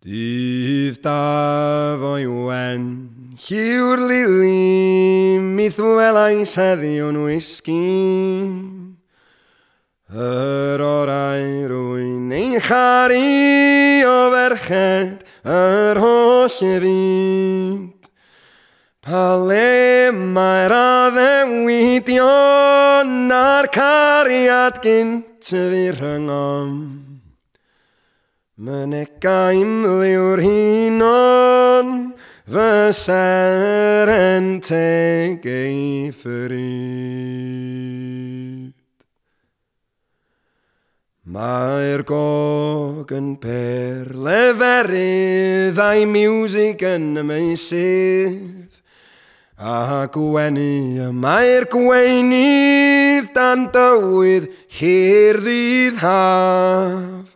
Dydd da fo i wen, lliw'r lili, mith mi ddwelau seddiwn whisky. Yr orau rwy'n ein chari o ferched yr holl fyd. Pale mae'r addewidion a'r cariad gynt y fi rhyngom. Mynegain liw'r hunon, fy ser yn teg ei Mae'r gog yn perleferydd a'i music yn y meisydd, a gwenu y mae'r gweinydd dan dywydd hir ddydd haf.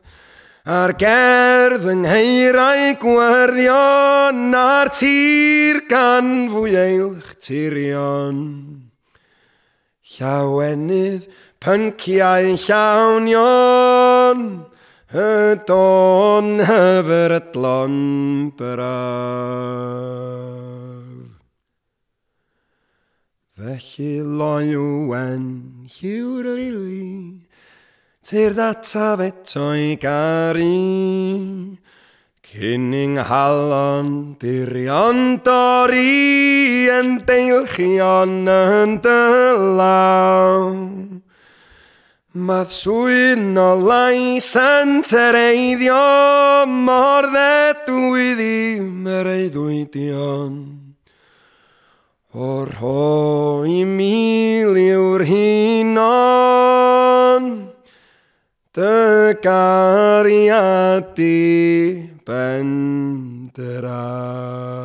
A'r gerdd yng ngheirau gwerddion Na'r tir gan fwy eilch tirion Llawenydd pynciau llawnion Y don y dlon braf Felly loyw loewen lliw'r lili Tyr ddataf eto i gari, Cyn i'n halon dirion dori yn on yn dylaw. Mae'r swyn o lais yn tereiddio mor ddedwydd i mereiddwydion. O'r hôn tăcaria ti pentru